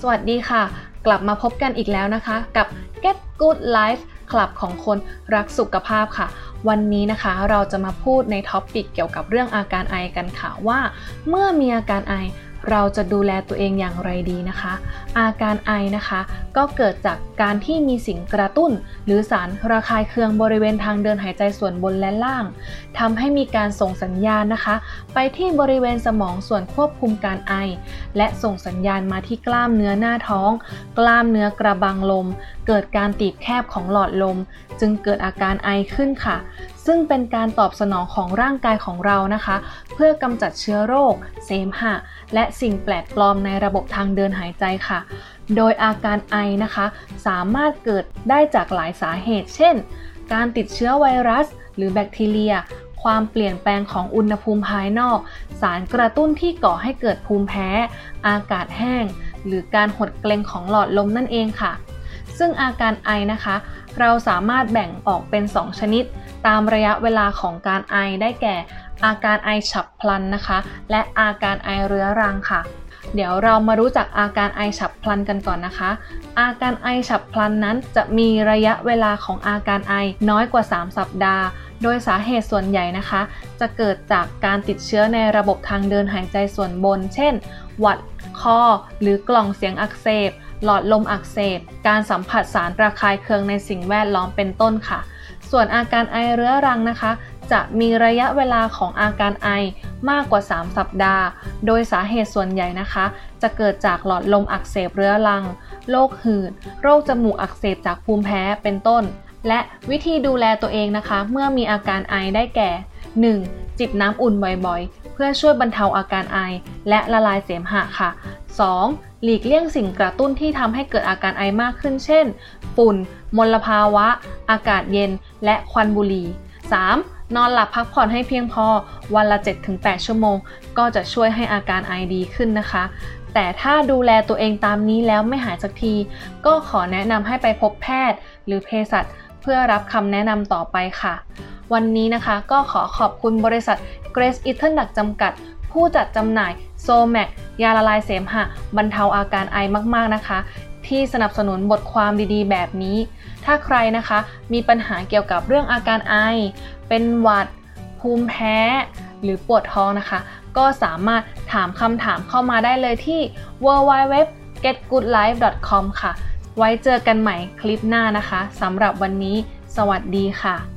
สวัสดีค่ะ กลับมาพบกันอีกแล้วนะคะ กับ Get Good Life คลับของคนรักสุขภาพค่ะ วันนี้นะคะเราจะมาพูดใน topic เกี่ยวกับเรื่องอาการไอกันค่ะว่า เมื่อมีอาการไอเราจะดูแลตัวเองอย่างไรดีนะคะ อาการไอนะคะ ก็เกิดจากการที่มีสิ่งกระตุ้น หรือสารระคายเคืองบริเวณทางเดินหายใจส่วนบนและล่างทำให้มีการส่งสัญญาณนะคะ ไปที่บริเวณสมองส่วนควบคุมการไอ และส่งสัญญาณมาที่กล้ามเนื้อหน้าท้อง กล้ามเนื้อกระบังลม เกิดการตีบแคบของหลอดลม จึงเกิดอาการไอขึ้นค่ะ ซึ่งเป็นการตอบสนองของร่างกายของเรานะคะ เพื่อกำจัดเชื้อโรค เสมหะ และสิ่งแปลกปลอมในระบบทางเดินหายใจค่ะ โดยอาการไอนะคะ สามารถเกิดได้จากหลายสาเหตุ เช่น การติดเชื้อไวรัส หรือแบคทีเรีย ความเปลี่ยนแปลงของอุณหภูมิภายนอก สารกระตุ้นที่ก่อให้เกิดภูมิแพ้ อากาศแห้ง หรือการหดเกร็งของหลอดลมนั่นเองค่ะ ซึ่งอาการไอนะคะ เราสามารถแบ่งออกเป็น 2 ชนิด ตามระยะเวลาของการไอได้แก่ อาการไอฉับพลันนะคะ และอาการไอเรื้อรังค่ะ เดี๋ยวเรามารู้จักอาการไอฉับพลันกันก่อนนะคะ อาการไอฉับพลันนั้นจะมีระยะเวลาของอาการไอน้อยกว่า 3 สัปดาห์โดยสาเหตุส่วนใหญ่นะคะ จะเกิดจากการติดเชื้อในระบบทางเดินหายใจส่วนบน เช่น หวัด คอ หรือกล่องเสียงอักเสบ หลอดลมอักเสบ การสัมผัสสารระคายเคืองในสิ่งแวดล้อมเป็นต้นค่ะ ส่วนอาการไอเรื้อรังนะคะ จะมีระยะเวลาของอาการไอมากกว่า 3 สัปดาห์ โดยสาเหตุส่วนใหญ่นะคะ จะเกิดจากหลอดลมอักเสบเรื้อรัง โรคหืด โรคจมูกอักเสบจากภูมิแพ้เป็นต้น และวิธีดูแลตัวเองนะคะ เมื่อมีอาการไอได้แก่ 1. จิบน้ำอุ่นบ่อยๆ เพื่อช่วยบรรเทาอาการไอ และละลายเสมหะค่ะ 2. หลีกเลี่ยงสิ่งกระตุ้นที่ทำให้เกิดอาการไอมากขึ้น เช่น ฝุ่น มลภาวะ อากาศเย็น และควันบุหรี่ 3. นอนหลับพักผ่อนให้เพียงพอ วันละ 7-8 ชั่วโมง ก็จะช่วยให้อาการไอดีขึ้นนะคะ แต่ถ้าดูแลตัวเองตามนี้แล้วไม่หายสักที ก็ขอแนะนำให้ไปพบแพทย์ หรือเภสัช พื่อรับคำแนะนำต่อไปค่ะ วันนี้นะคะก็ขอขอบคุณบริษัท Grace Eaton ดักจำกัด ผู้จัดจำหน่ายโซแมกยาละลายเสมหะบรรเทาอาการไอมากๆนะคะ ที่สนับสนุนบทความดีๆ แบบนี้ ถ้าใครนะคะมีปัญหาเกี่ยวกับเรื่องอาการไอ เป็นหวัด ภูมิแพ้ หรือปวดท้องนะคะ ก็สามารถถามคำถามเข้ามาได้เลยที่ www.getgoodlife.com ค่ะ ไว้เจอกันใหม่คลิปหน้านะคะสำหรับวันนี้ สวัสดีค่ะ